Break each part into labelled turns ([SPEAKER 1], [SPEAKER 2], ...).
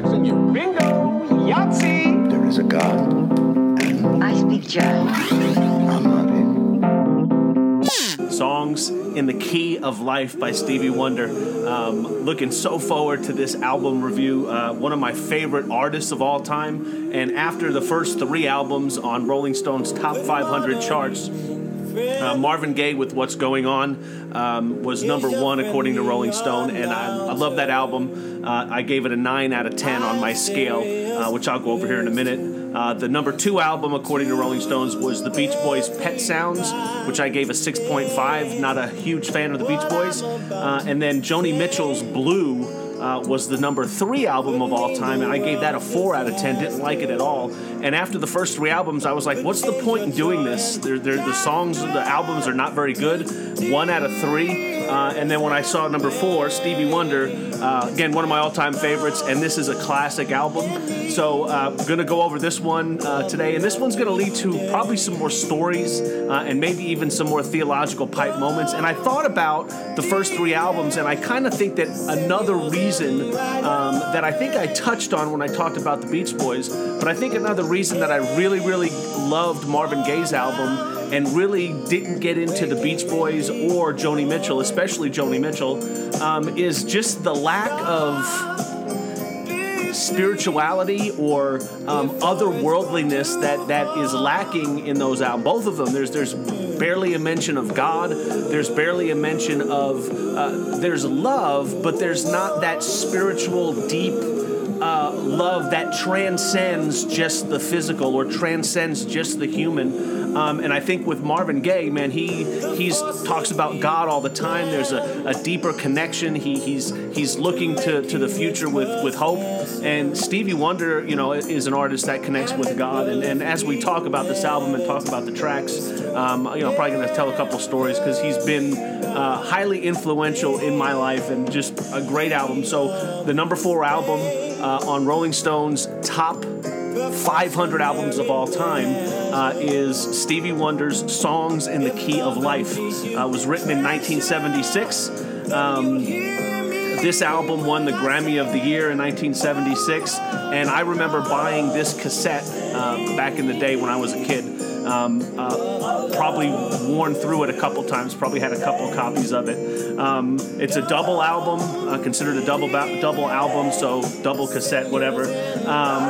[SPEAKER 1] Jackson, you.
[SPEAKER 2] Bingo! Yahtzee!
[SPEAKER 1] There is a God, and
[SPEAKER 3] I speak German.
[SPEAKER 1] I'm not him.
[SPEAKER 4] Songs in the Key of Life by Stevie Wonder. Um, looking so forward to this album review. Uh, one of my favorite artists of all time. And after the first three albums on Rolling Stone's top 500 charts, uh, Marvin Gaye with What's Going On um, was number one according to Rolling Stone, and I, I love that album. Uh, I gave it a 9 out of 10 on my scale, uh, which I'll go over here in a minute. Uh, the number two album, according to Rolling Stones, was the Beach Boys' Pet Sounds, which I gave a 6.5. Not a huge fan of the Beach Boys. Uh, and then Joni Mitchell's Blue uh, was the number three album of all time, and I gave that a four out of ten. Didn't like it at all. And after the first three albums, I was like, "What's the point in doing this? They're, they're, the songs, the albums are not very good. One out of three. Uh, and then when I saw number four, Stevie Wonder, uh, again one of my all-time favorites, and this is a classic album. So I'm uh, gonna go over this one uh, today, and this one's gonna lead to probably some more stories uh, and maybe even some more theological pipe moments. And I thought about the first three albums, and I kind of think that another reason um, that I think I touched on when I talked about the Beach Boys, but I think another reason that I really, really loved Marvin Gaye's album and really didn't get into the Beach Boys or Joni Mitchell, especially Joni Mitchell, um, is just the lack of spirituality or um, otherworldliness that that is lacking in those albums. Both of them. There's there's barely a mention of God. There's barely a mention of uh, there's love, but there's not that spiritual deep. Love that transcends just the physical or transcends just the human. Um, and I think with Marvin Gaye, man, he he's talks about God all the time. There's a, a deeper connection. He, he's he's looking to, to the future with, with hope. And Stevie Wonder, you know, is an artist that connects with God. And, and as we talk about this album and talk about the tracks, um, you know, I'm probably to tell a couple stories because he's been uh, highly influential in my life and just a great album. So the number four album uh, on Rolling Stone's top 500 albums of all time uh, is Stevie Wonder's Songs in the Key of Life. Uh, was written in 1976. Um, this album won the Grammy of the Year in 1976, and I remember buying this cassette uh, back in the day when I was a kid. Um, uh, probably worn through it a couple times. Probably had a couple copies of it. Um, it's a double album, uh, considered a double ba- double album, so double cassette, whatever. Um,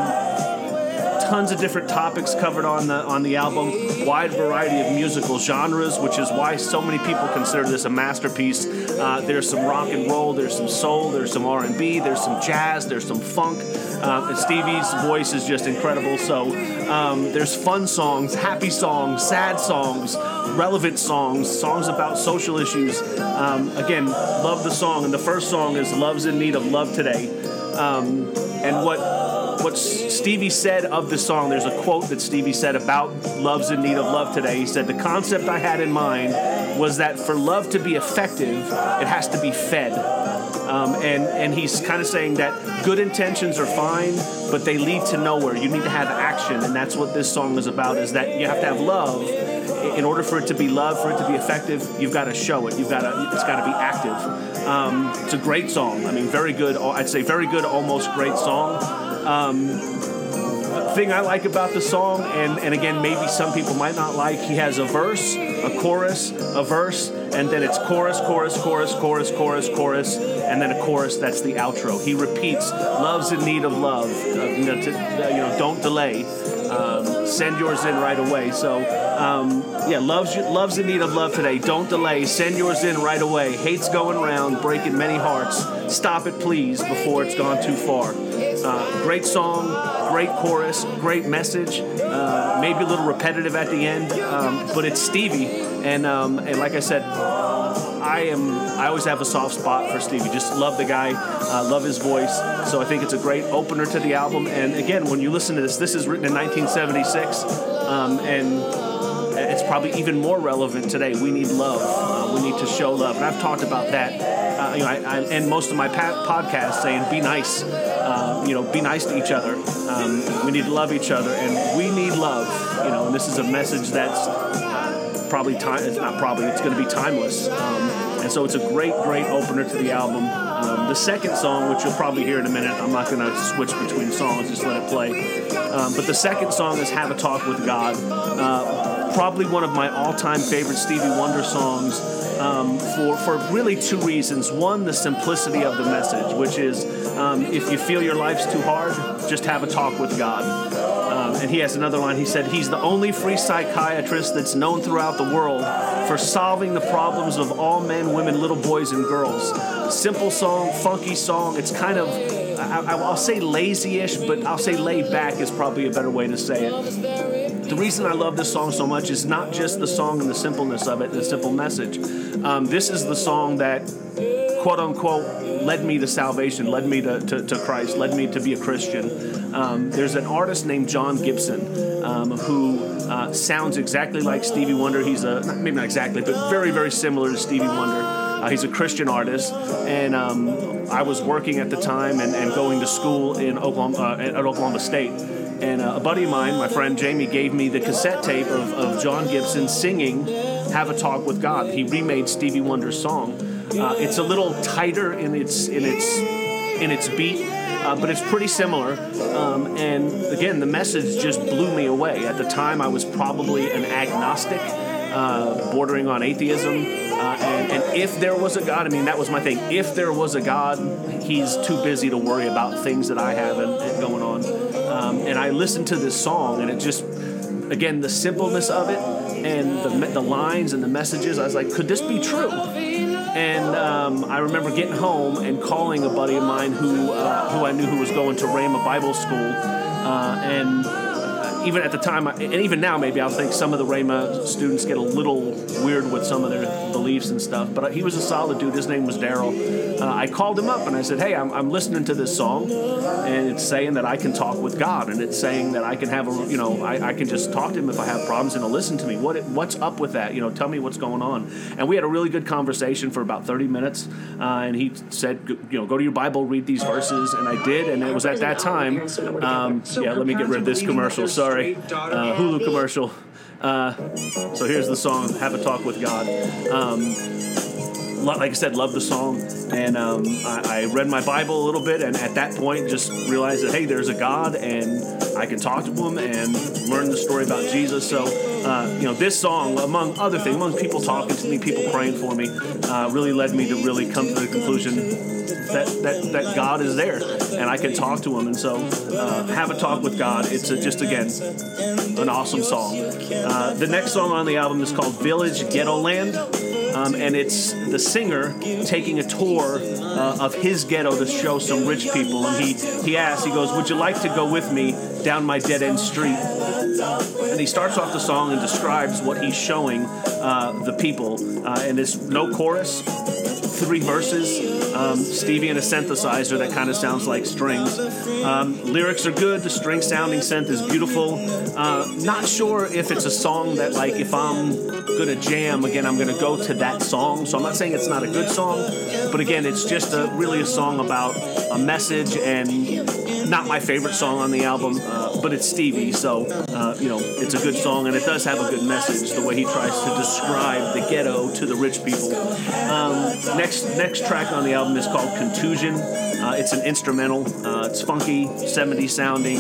[SPEAKER 4] tons of different topics covered on the on the album. Wide variety of musical genres, which is why so many people consider this a masterpiece. Uh, there's some rock and roll, there's some soul, there's some R&B, there's some jazz, there's some funk. Uh, Stevie's voice is just incredible. So um, there's fun songs, happy songs, sad songs, relevant songs, songs about social issues. Um, again, love the song, and the first song is "Love's in Need of Love Today." Um, and what what Stevie said of the song, there's a quote that Stevie said about Love's in Need of Love today. He said, The concept I had in mind was that for love to be effective, it has to be fed. Um, and, and he's kind of saying that good intentions are fine, but they lead to nowhere. You need to have action, and that's what this song is about, is that you have to have love. In order for it to be love, for it to be effective, you've got to show it. You've got to, it's got to be active. Um, it's a great song. I mean, very good. I'd say very good, almost great song. Um, thing I like about the song, and, and again, maybe some people might not like, he has a verse, a chorus, a verse, and then it's chorus, chorus, chorus, chorus, chorus, chorus, and then a chorus that's the outro. He repeats, "Love's in need of love." Uh, you, know, to, uh, you know, don't delay. Um, send yours in right away. So, um, yeah, love's love's in need of love today. Don't delay. Send yours in right away. Hate's going around, breaking many hearts. Stop it, please, before it's gone too far. Uh, great song, great chorus, great message. Uh, maybe a little repetitive at the end, um, but it's Stevie, and um, and like I said, I am I always have a soft spot for Stevie. Just love the guy, uh, love his voice. So I think it's a great opener to the album. And again, when you listen to this, this is written in 1976, um, and it's probably even more relevant today. We need love. Uh, we need to show love, and I've talked about that. Uh, you know, I, I most of my pa- podcasts saying, "Be nice." Uh, you know, be nice to each other. Um, we need to love each other, and we need love. You know, and this is a message that's probably time. It's not probably. It's going to be timeless. Um, And so it's a great, great opener to the album. Um, the second song, which you'll probably hear in a minute, I'm not going to switch between songs, just let it play. Um, but the second song is Have a Talk with God. Uh, probably one of my all time favorite Stevie Wonder songs um, for, for really two reasons. One, the simplicity of the message, which is um, if you feel your life's too hard, just have a talk with God. Um, and he has another line. He said, He's the only free psychiatrist that's known throughout the world for solving the problems of all men, women, little boys, and girls. Simple song, funky song. It's kind of, I, will say lazy ish, but I'll say laid back is probably a better way to say it. The reason I love this song so much is not just the song and the simpleness of it, the simple message. Um, this is the song that, quote unquote, led me to salvation, led me to, to, to Christ, led me to be a Christian. Um, there's an artist named John Gibson um, who uh, sounds exactly like Stevie Wonder. He's a, maybe not exactly, but very, very similar to Stevie Wonder. Uh, he's a Christian artist, and um, I was working at the time and, and going to school in Oklahoma, uh, at Oklahoma State. And uh, a buddy of mine, my friend Jamie, gave me the cassette tape of, of John Gibson singing Have a Talk with God. He remade Stevie Wonder's song. Uh, it's a little tighter in its in its in its beat, uh, but it's pretty similar. Um, and again, the message just blew me away. At the time, I was probably an agnostic, uh, bordering on atheism. Uh, and, and, if there was a God, I mean, that was my thing. If there was a God, He's too busy to worry about things that I have and, and going on. And I listened to this song, and it just, again, the simpleness of it and the, the lines and the messages. I was like, could this be true? And um, I remember getting home and calling a buddy of mine who uh, who I knew who was going to Rhema Bible School, uh, and even at the time, and even now, maybe I'll think some of the Rhema students get a little weird with some of their beliefs and stuff. But he was a solid dude. His name was Daryl. Uh, I called him up and I said, "Hey, I'm, I'm, listening to this song, and it's saying that I can talk with God, and it's saying that I can have a, you know, I, I can just talk to Him if I have problems, and He'll listen to me. What what's up with that? You know, tell me what's going on." And we had a really good conversation for about 30 minutes, uh, and he said, "You know, go to your Bible, read these verses," and I did, and it was at that time. Um, yeah, let me get rid of this commercial. Sorry sorry, uh, Hulu commercial. Uh, so here's the song "Have a Talk with God." Um, like I said, love the song, and um, I, I, read my Bible a little bit, and at that point, just realized that hey, there's a God, and I can talk to Him and learn the story about Jesus. So, uh, you know, this song, among other things, among people talking to me, people praying for me, uh, really led me to really come to the conclusion that, that, that God is there and I can talk to Him. And so, uh, have a talk with God. It's a, just, again, an awesome song. Uh, the next song on the album is called Village Ghetto Land um, and it's the singer taking a tour uh, of his ghetto to show some rich people. And he, he asks, he goes, Would you like to go with me down my dead end street? And he starts off the song and describes what he's showing uh, the people. Uh, and there's no chorus, three verses. Um, Stevie and a synthesizer that kind of sounds like strings. Um, lyrics are good. The string sounding synth is beautiful. Uh, not sure if it's a song that, like, if I'm gonna jam again, I'm gonna go to that song. So I'm not saying it's not a good song, but again, it's just a, really a song about a message and not my favorite song on the album, uh, but it's Stevie, so uh, you know it's a good song and it does have a good message. The way he tries to describe the ghetto to the rich people. Um, next next track on the album is called Contusion. Uh, it's an instrumental. Uh, it's funky, 70s sounding.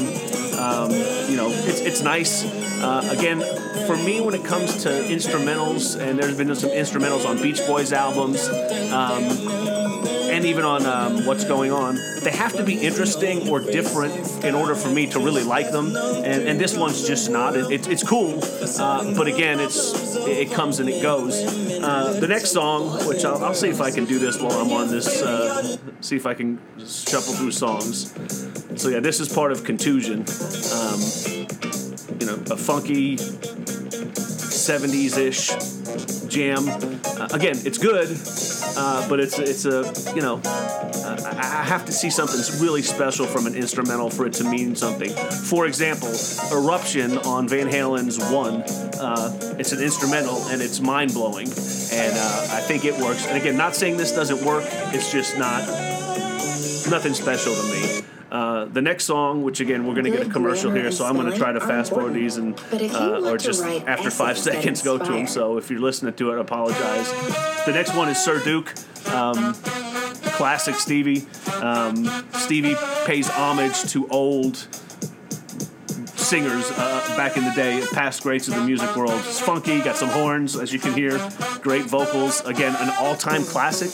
[SPEAKER 4] Um, you know, it's it's nice. Uh, again, for me, when it comes to instrumentals, and there's been some instrumentals on Beach Boys albums. Um, and even on um, what's going on, they have to be interesting or different in order for me to really like them. And, and this one's just not. It, it, it's cool, uh, but again, it's it comes and it goes. Uh, the next song, which I'll, I'll, see if I can do this while I'm on this, uh, see if I can shuffle through songs. So yeah, this is part of Contusion. Um, you know, a funky 70s ish jam. Uh, again, it's good, uh, but it's it's a you know uh, I have to see something really special from an instrumental for it to mean something. For example, Eruption on Van Halen's One. Uh, it's an instrumental and it's mind blowing, and uh, I think it works. And again, not saying this doesn't work. It's just not nothing special to me. Uh, the next song, which again we're going to get a commercial here, so I'm going to try to fast forward these and
[SPEAKER 3] But if you
[SPEAKER 4] uh, or just after five seconds go to them. So if you're listening to it, I apologize. The next one is Sir Duke. Um, classic Stevie. Um, Stevie pays homage to old singers uh, back in the day, past greats of the music world. It's funky, got some horns, as you can hear, great vocals. Again, an all-time classic.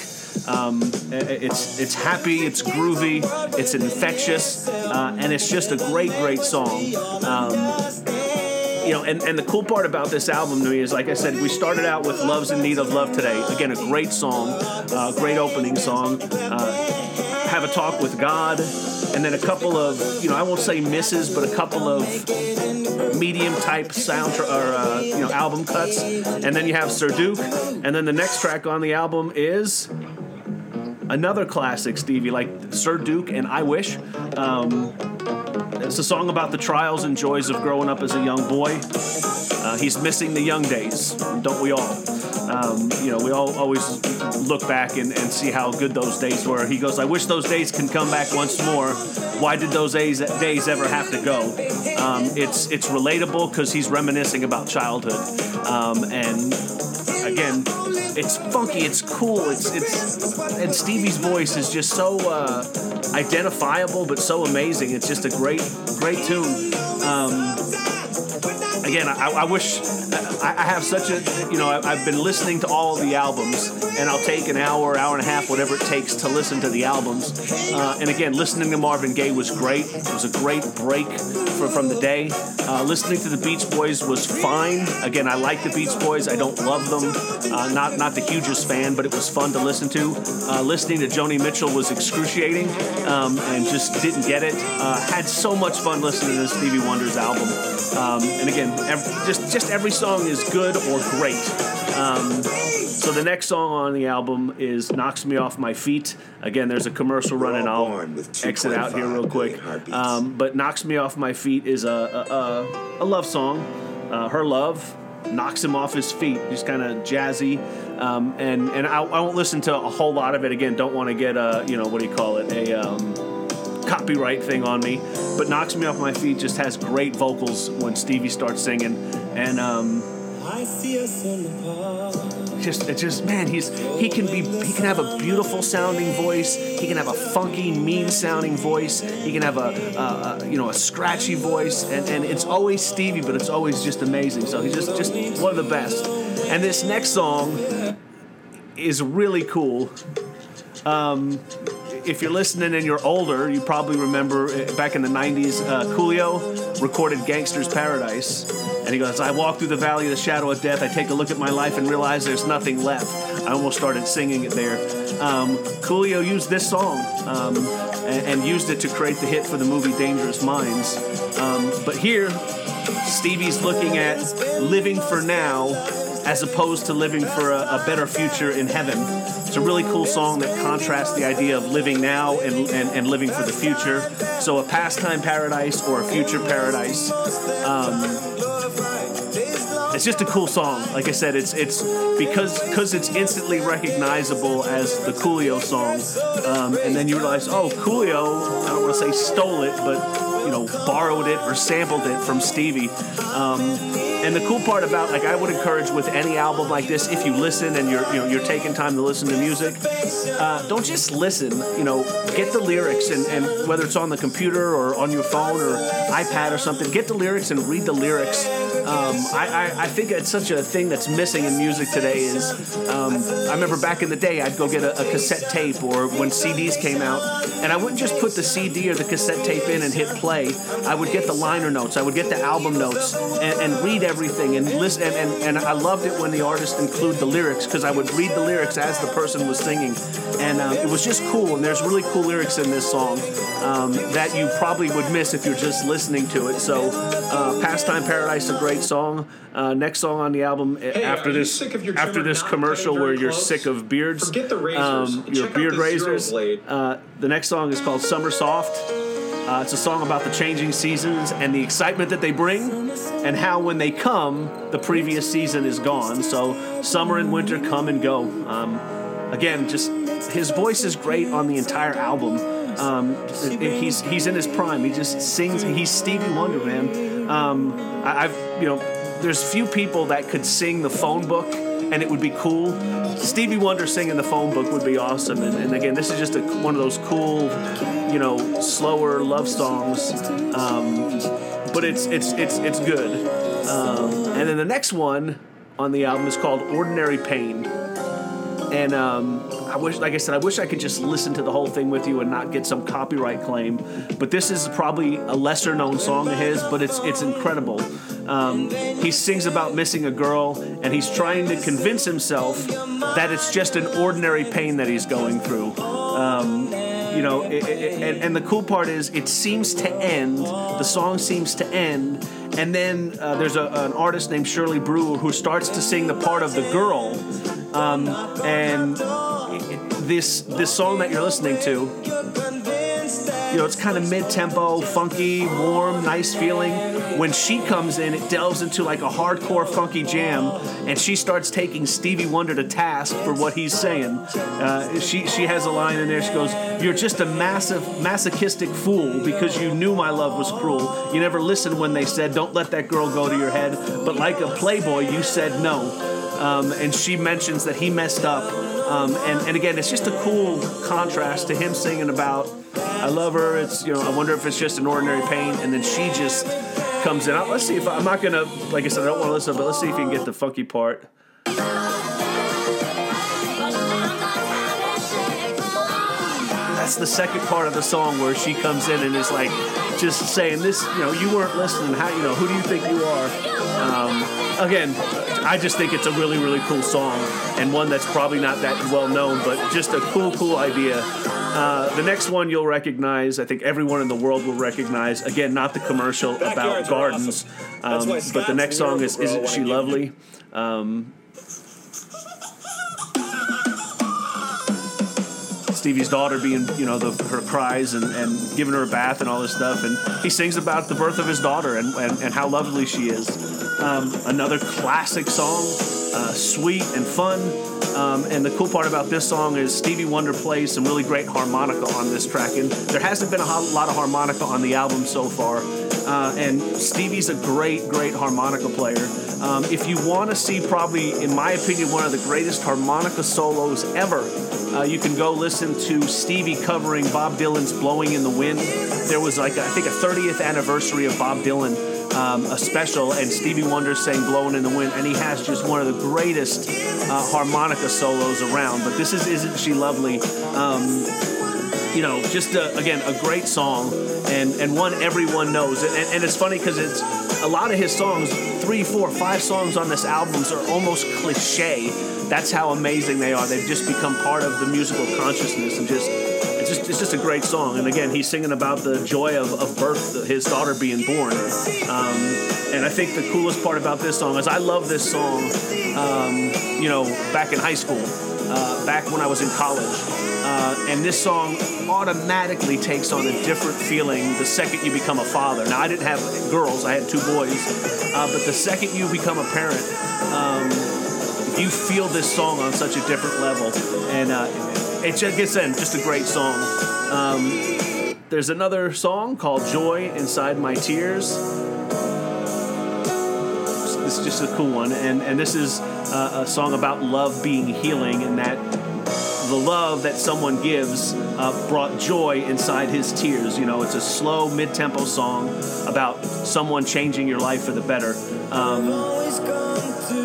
[SPEAKER 4] Um, it's it's happy, it's groovy, it's infectious, uh, and it's just a great, great song. Um, you know, and, and the cool part about this album to me is, like I said, we started out with "Love's in Need of Love" today. Again, a great song, uh, great opening song. Uh, have a talk with God, and then a couple of, you know, I won't say misses, but a couple of medium type sound or uh, you know album cuts, and then you have Sir Duke, and then the next track on the album is another classic Stevie, like Sir Duke and I Wish. Um, it's a song about the trials and joys of growing up as a young boy. Uh, he's missing the young days, don't we all? Um, you know, we all always look back and, and see how good those days were. He goes, I wish those days can come back once more. Why did those days, days ever have to go? Um, it's, it's relatable because he's reminiscing about childhood. Um, and again, it's funky, it's cool, it's it's and Stevie's voice is just so uh, identifiable but so amazing. It's just a great great tune. Um, again, I, I wish I, I have such a you know I, I've been listening to all the albums, and I'll take an hour, hour and a half, whatever it takes to listen to the albums. Uh, and again, listening to Marvin Gaye was great. It was a great break for, from the day. Uh, listening to the Beach Boys was fine. Again, I like the Beach Boys. I don't love them. Uh, not not the hugest fan, but it was fun to listen to. Uh, listening to Joni Mitchell was excruciating, um, and just didn't get it. Uh, had so much fun listening to this Stevie Wonder's album. Um, and again, ev- just just every song is good or great. Um, so the next song on the album is "Knocks Me Off My Feet." Again, there's a commercial
[SPEAKER 5] We're
[SPEAKER 4] running. I'll exit out here real quick. Um, but "Knocks Me Off My Feet" is a a, a, a love song. Uh, her love knocks him off his feet. Just kind of jazzy. Um, and and I, I won't listen to a whole lot of it. Again, don't want to get a you know what do you call it a um, copyright thing on me, but knocks me off my feet. Just has great vocals when Stevie starts singing, and um, just it just man, he's he can be he can have a beautiful sounding voice. He can have a funky, mean sounding voice. He can have a, a, a you know a scratchy voice, and, and it's always Stevie, but it's always just amazing. So he's just just one of the best. And this next song is really cool if you're listening and you're older, you probably remember uh, back in the 90s, uh, Coolio recorded Gangsta's Paradise. And he goes, I walk through the valley of the shadow of death. I take a look at my life and realize there's nothing left. I almost started singing it there. Um, Coolio used this song um, and, and used it to create the hit for the movie Dangerous Minds. Um, but here, Stevie's looking at living for now as opposed to living for a, a better future in heaven. It's a really cool song that contrasts the idea of living now and, and, and living for the future. So, a pastime paradise or a future paradise. Um, it's just a cool song. Like I said, it's it's because because it's instantly recognizable as the Coolio song, um, and then you realize, oh, Coolio. I don't want to say stole it, but you know, borrowed it or sampled it from Stevie. Um, and the cool part about like I would encourage with any album like this, if you listen and you're you know you're taking time to listen to music, uh, don't just listen. You know, get the lyrics and, and whether it's on the computer or on your phone or iPad or something, get the lyrics and read the lyrics. Um, I, I, I think it's such a thing that's missing in music today is um, I remember back in the day I'd go get a, a cassette tape or when CDs came out and I wouldn't just put the CD or the cassette tape in and hit play. I would get the liner notes, I would get the album notes and, and read everything and listen and, and, and I loved it when the artist include the lyrics because I would read the lyrics as the person was singing and um, it was just cool and there's really cool lyrics in this song um, that you probably would miss if you're just listening to it. So uh, Pastime Paradise, a great song. Uh, next song on the album uh, after this
[SPEAKER 2] sick of your
[SPEAKER 4] after this commercial where you're sick of beards,
[SPEAKER 2] Forget the razors
[SPEAKER 4] um, your beard
[SPEAKER 2] the
[SPEAKER 4] razors. Uh, the next song is called Summer Soft. Uh, it's a song about the changing seasons and the excitement that they bring, and how when they come, the previous season is gone. So summer and winter come and go. Um, again, just his voice is great on the entire album. Um, he's he's in his prime. He just sings. He's Stevie Wonder, man. Um, I, I've you know, there's few people that could sing the phone book and it would be cool. Stevie Wonder singing the phone book would be awesome. And, and again, this is just a, one of those cool, you know, slower love songs. Um, but it's it's it's it's good. Um, and then the next one on the album is called Ordinary Pain. And um, I wish, like I said, I wish I could just listen to the whole thing with you and not get some copyright claim. But this is probably a lesser known song of his, but it's it's incredible. Um, he sings about missing a girl, and he's trying to convince himself that it's just an ordinary pain that he's going through. Um, you know, it, it, and, and the cool part is it seems to end. The song seems to end, and then uh, there's a, an artist named Shirley Brewer who starts to sing the part of the girl, um, and this this song that you're listening to, you know, it's kind of mid-tempo, funky, warm, nice feeling. When she comes in, it delves into like a hardcore funky jam, and she starts taking Stevie Wonder to task for what he's saying. Uh, she she has a line in there. She goes, "You're just a massive masochistic fool because you knew my love was cruel. You never listened when they said don't let that girl go to your head, but like a playboy, you said no." Um, and she mentions that he messed up. Um, and, and again, it's just a cool contrast to him singing about, I love her, it's, you know, I wonder if it's just an ordinary pain. And then she just comes in. Let's see if I'm not going to, like I said, I don't want to listen, but let's see if you can get the funky part. That's the second part of the song where she comes in and is like, just saying this, you know, you weren't listening. How, you know, who do you think you are? Um, again, I just think it's a really, really cool song and one that's probably not that well known, but just a cool, cool idea. Uh, the next one you'll recognize, I think everyone in the world will recognize. Again, not the commercial about gardens, um, but the next song is "Isn't She Lovely?" Um, Stevie's daughter being, you know, the, her cries and, and giving her a bath and all this stuff. And he sings about the birth of his daughter and, and, and how lovely she is. Um, another classic song, uh, sweet and fun. Um, and the cool part about this song is Stevie Wonder plays some really great harmonica on this track. And there hasn't been a lot of harmonica on the album so far. Uh, and Stevie's a great, great harmonica player. Um, if you want to see, probably, in my opinion, one of the greatest harmonica solos ever, uh, you can go listen to Stevie covering Bob Dylan's "Blowing in the Wind." There was like I think a 30th anniversary of Bob Dylan, um, a special, and Stevie Wonder sang "Blowing in the Wind," and he has just one of the greatest uh, harmonica solos around. But this is "Isn't She Lovely?" Um, you know, just a, again a great song and and one everyone knows. And, and it's funny because it's a lot of his songs, three, four, five songs on this albums are almost cliche. That's how amazing they are. They've just become part of the musical consciousness and just. It's just, it's just a great song, and again, he's singing about the joy of, of birth, his daughter being born. Um, and I think the coolest part about this song is I love this song. Um, you know, back in high school, uh, back when I was in college, uh, and this song automatically takes on a different feeling the second you become a father. Now, I didn't have girls, I had two boys, uh, but the second you become a parent, um, you feel this song on such a different level. And uh, it just gets in, just a great song. Um, there's another song called Joy Inside My Tears. This is just a cool one. And, and this is uh, a song about love being healing and that the love that someone gives uh, brought joy inside his tears. You know, it's a slow, mid tempo song about someone changing your life for the better. Um,
[SPEAKER 3] always come to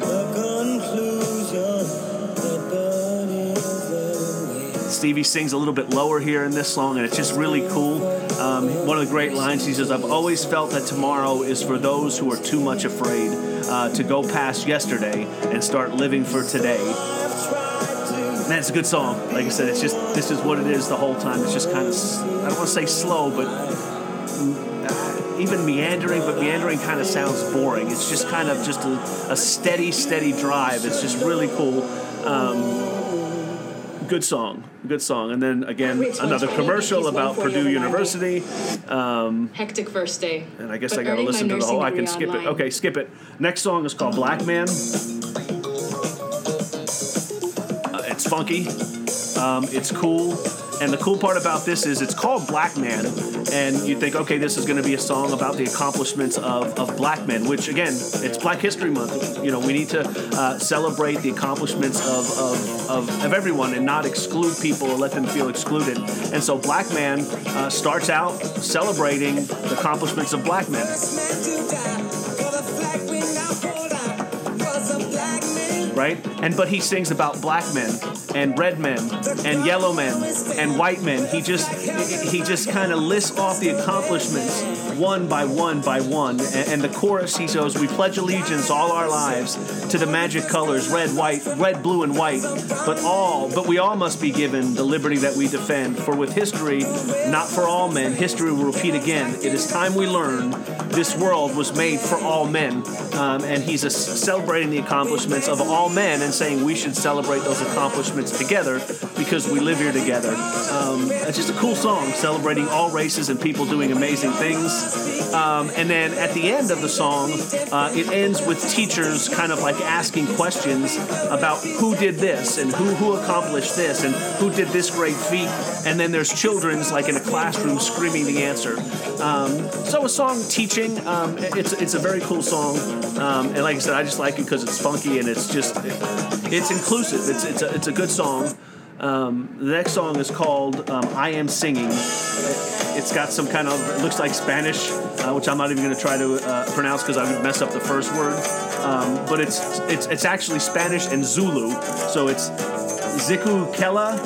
[SPEAKER 3] the conclusion that that is the way.
[SPEAKER 4] Stevie sings a little bit lower here in this song, and it's just really cool. Um, one of the great lines he says, I've always felt that tomorrow is for those who are too much afraid uh, to go past yesterday and start living for today.
[SPEAKER 3] I've tried to
[SPEAKER 4] Man, it's a good song. Like I said, it's just, this is what it is the whole time. It's just kind of, I don't want to say slow, but uh, even meandering, but meandering kind of sounds boring. It's just kind of just a, a steady, steady drive. It's just really cool. Um, good song, good song. And then again, another commercial about Purdue University. Um,
[SPEAKER 5] Hectic first day.
[SPEAKER 4] and I guess
[SPEAKER 5] But
[SPEAKER 4] I gotta listen to the whole. I can
[SPEAKER 5] degree
[SPEAKER 4] skip it. Okay, skip it. Next song is called Black Man. Funky. Um, it's cool. And the cool part about this is it's called Black Man, and you think, okay, this is going to be a song about the accomplishments of, of black men, which again, it's Black History Month. You know, we need to uh, celebrate the accomplishments of, of, of, of everyone and not exclude people or let them feel excluded. And so Black Man uh, starts out celebrating the accomplishments of black men. Right? And but he sings about black men and red men and yellow men and white men. He just he just kind of lists off the accomplishments one by one by one. And, and the chorus he goes, "We pledge allegiance all our lives to the magic colors red, white, red, blue, and white. But all, but we all must be given the liberty that we defend. For with history, not for all men, history will repeat again. It is time we learn this world was made for all men." Um, and he's a, celebrating the accomplishments of all men and saying we should celebrate those accomplishments together because we live here together. Um, it's just a cool song celebrating all races and people doing amazing things. Um, and then at the end of the song, uh, it ends with teachers kind of like asking questions about who did this and who, who accomplished this and who did this great feat. And then there's children's like in a classroom screaming the answer. Um, so a song teaching, um, it's, it's a very cool song. Um, and like I said, I just like it because it's funky and it's just it's inclusive. It's it's a, it's a good song. Um, the next song is called um, "I Am Singing." It's got some kind of it looks like Spanish, uh, which I'm not even going to try to uh, pronounce because I would mess up the first word. Um, but it's it's it's actually Spanish and Zulu, so it's Ziku Kela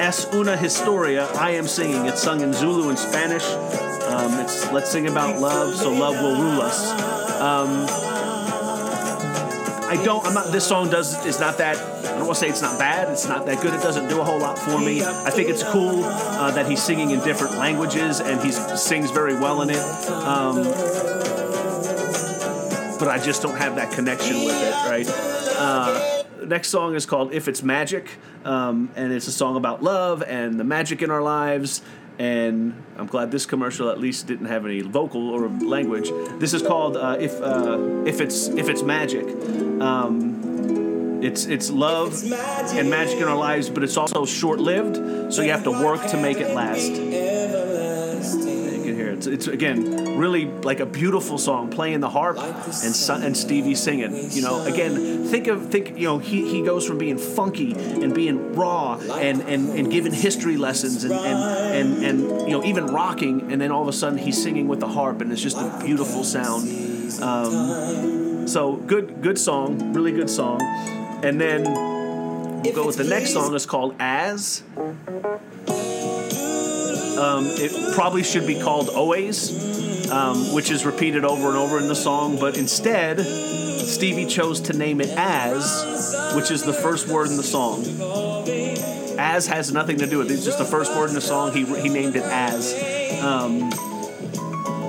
[SPEAKER 4] Es Una Historia. I am singing. It's sung in Zulu and Spanish. Um, it's let's sing about love, so love will rule us. Um, I don't. I'm not. This song does. It's not that. I don't want to say it's not bad. It's not that good. It doesn't do a whole lot for me. I think it's cool uh, that he's singing in different languages and he sings very well in it. Um, but I just don't have that connection with it. Right. Uh, next song is called "If It's Magic," um, and it's a song about love and the magic in our lives and I'm glad this commercial at least didn't have any vocal or language. This is called uh, if uh, if it's if it's magic. Um, it's it's love it's magic. and magic in our lives, but it's also short lived. So you have to work to make it last. It's, it's again really like a beautiful song, playing the harp and and Stevie singing. You know, again, think of think you know he, he goes from being funky and being raw and and, and giving history lessons and, and and and you know even rocking, and then all of a sudden he's singing with the harp, and it's just a beautiful sound. Um, so good good song, really good song, and then we'll go with the next song. It's called As. Um, it probably should be called Always, um, which is repeated over and over in the song, but instead, Stevie chose to name it As, which is the first word in the song. As has nothing to do with it, it's just the first word in the song. He, he named it As. Um,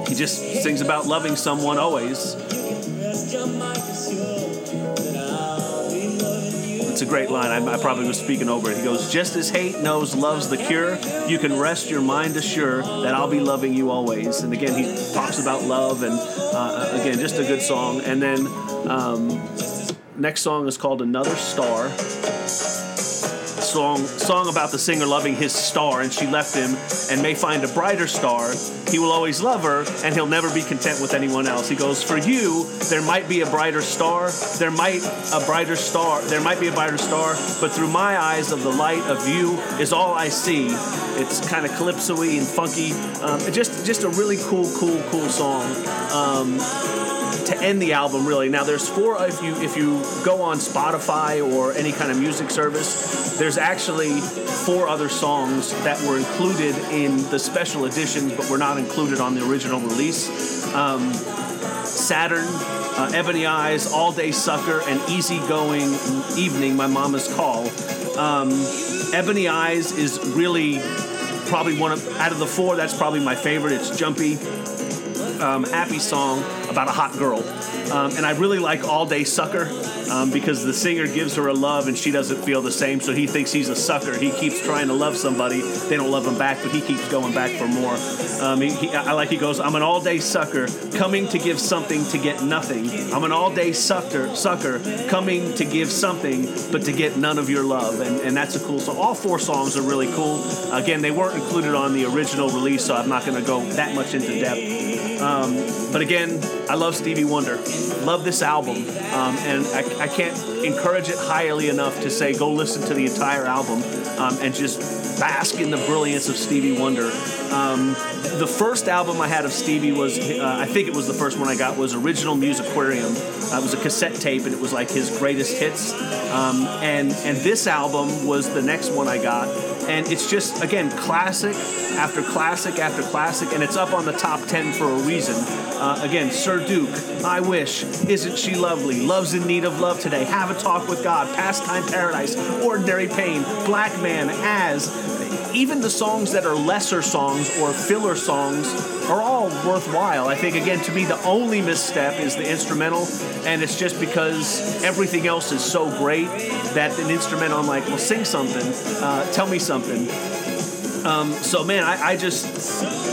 [SPEAKER 4] he just sings about loving someone always. It's a great line. I, I, probably was speaking over it. He goes, Just as hate knows love's the cure, you can rest your mind assured that I'll be loving you always. And again, he talks about love, and uh, again, just a good song. And then um, next song is called Another Star song song about the singer loving his star and she left him and may find a brighter star. He will always love her and he'll never be content with anyone else. He goes for you there might be a brighter star. There might a brighter star there might be a brighter star but through my eyes of the light of you is all i see. It's kind of calypso-y and funky. Um, just just a really cool cool cool song. Um, to end the album really. Now there's four if you if you go on spotify or any kind of music service there's actually four other songs that were included in the special editions but were not included on the original release. Um, saturn uh, ebony eyes all day sucker and easy going evening my mama's call. Um, ebony eyes is really probably one of out of the four that's probably my favorite. It's jumpy um, happy song about a hot girl. Um, and I really like All Day Sucker. um, because the singer gives her a love and she doesn't feel the same. So he thinks he's a sucker. He keeps trying to love somebody. They don't love him back, but he keeps going back for more. Um, he, he, I like he goes, I'm an all day sucker coming to give something to get nothing. I'm an all day sucker, sucker coming to give something, but to get none of your love. And, and that's a cool song. All four songs are really cool. Again, they weren't included on the original release, so I'm not going to go that much into depth. Um, but again, I love Stevie Wonder. Love this album. Um, and I, I, can't encourage it highly enough to say go listen to the entire album um, and just bask in the brilliance of Stevie Wonder. Um, the first album I had of Stevie was, uh, I think it was the first one I got, was Original Musiquarium. Uh, it was a cassette tape, and it was like his greatest hits. Um, and and this album was the next one I got, and it's just again classic after classic after classic, and it's up on the top ten for a reason. Uh, again, Sir Duke, I Wish, Isn't She Lovely, Love's in Need of Love Today, Have a Talk with God, Pastime Paradise, Ordinary Pain, Black Man, As, even the songs that are lesser songs or filler songs are all worthwhile. I think, again, to me, the only misstep is the instrumental, and it's just because everything else is so great that an instrumental, I'm like, well, sing something, uh, tell me something. Um, so, man, I, I just.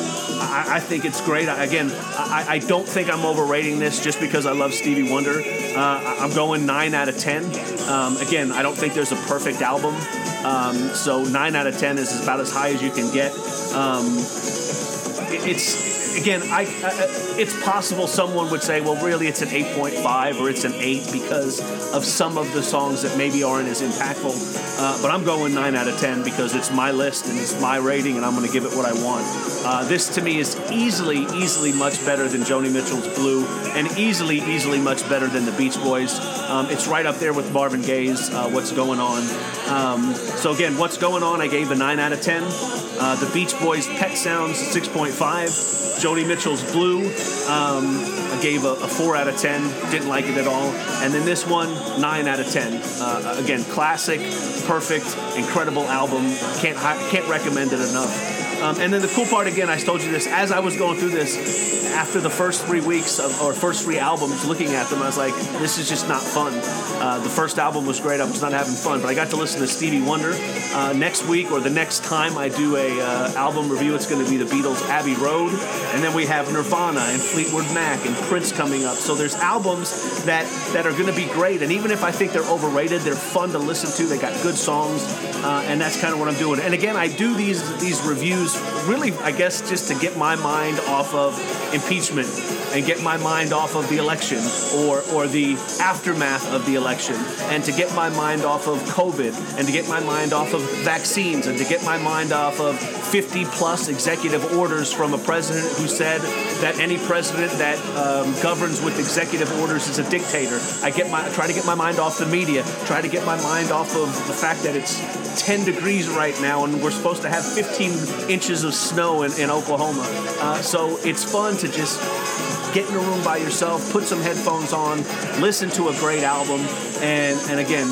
[SPEAKER 4] I, think it's great. Again, I, don't think I'm overrating this just because I love Stevie Wonder. Uh, I'm going 9 out of 10. Um, again, I don't think there's a perfect album. Um, so 9 out of 10 is about as high as you can get. Um, it's again, I, I, it's possible someone would say, well, really, it's an 8.5 or it's an 8 because of some of the songs that maybe aren't as impactful. Uh, but I'm going 9 out of 10 because it's my list and it's my rating, and I'm going to give it what I want. Uh, this to me is easily, easily much better than Joni Mitchell's Blue, and easily, easily much better than the Beach Boys. Um, it's right up there with Marvin Gaye's uh, What's Going On. Um, so, again, What's Going On, I gave a 9 out of 10. Uh, the Beach Boys' Pet Sounds, 6.5. Joni Mitchell's Blue, um, I gave a, a, 4 out of 10. Didn't like it at all. And then this one, 9 out of 10. Uh, again, classic, perfect, incredible album. Can't, can't recommend it enough. Um, and then the cool part again, I told you this as I was going through this. After the first three weeks of, or first three albums, looking at them, I was like, "This is just not fun." Uh, the first album was great; I was not having fun, but I got to listen to Stevie Wonder. Uh, next week or the next time I do a uh, album review, it's going to be the Beatles' Abbey Road, and then we have Nirvana and Fleetwood Mac and Prince coming up. So there's albums that that are going to be great, and even if I think they're overrated, they're fun to listen to. They got good songs, uh, and that's kind of what I'm doing. And again, I do these these reviews really, I guess, just to get my mind off of impeachment and get my mind off of the election or, or the aftermath of the election and to get my mind off of COVID and to get my mind off of vaccines and to get my mind off of 50 plus executive orders from a president who said that any president that um, governs with executive orders is a dictator. I get my try to get my mind off the media, try to get my mind off of the fact that it's 10 degrees right now and we're supposed to have 15 inches of snow in, in Oklahoma. Uh, so it's fun to just get in a room by yourself, put some headphones on, listen to a great album, and, and again,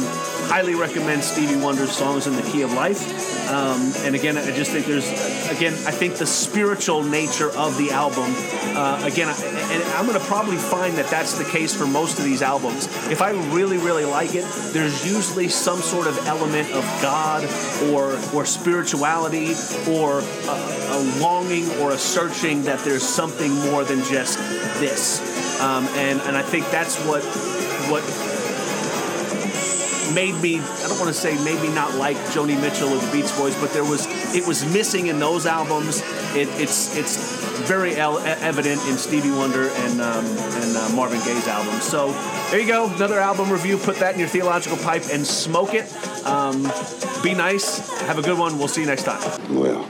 [SPEAKER 4] highly recommend Stevie Wonder's songs in the key of life. Um, and again, I just think there's, again, I think the spiritual nature of the album, uh, again, and I'm going to probably find that that's the case for most of these albums. If I really, really like it, there's usually some sort of element of God or, or spirituality or a, a longing or a searching that there's something more than just this. Um, and, and I think that's what, what made me I don't want to say made me not like Joni Mitchell or the Beach Boys, but there was it was missing in those albums. It, it's it's very evident in Stevie Wonder and um, and uh, Marvin Gaye's albums. So there you go, another album review. Put that in your theological pipe and smoke it. Um, be nice. Have a good one. We'll see you next time.
[SPEAKER 1] Well,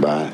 [SPEAKER 1] bye.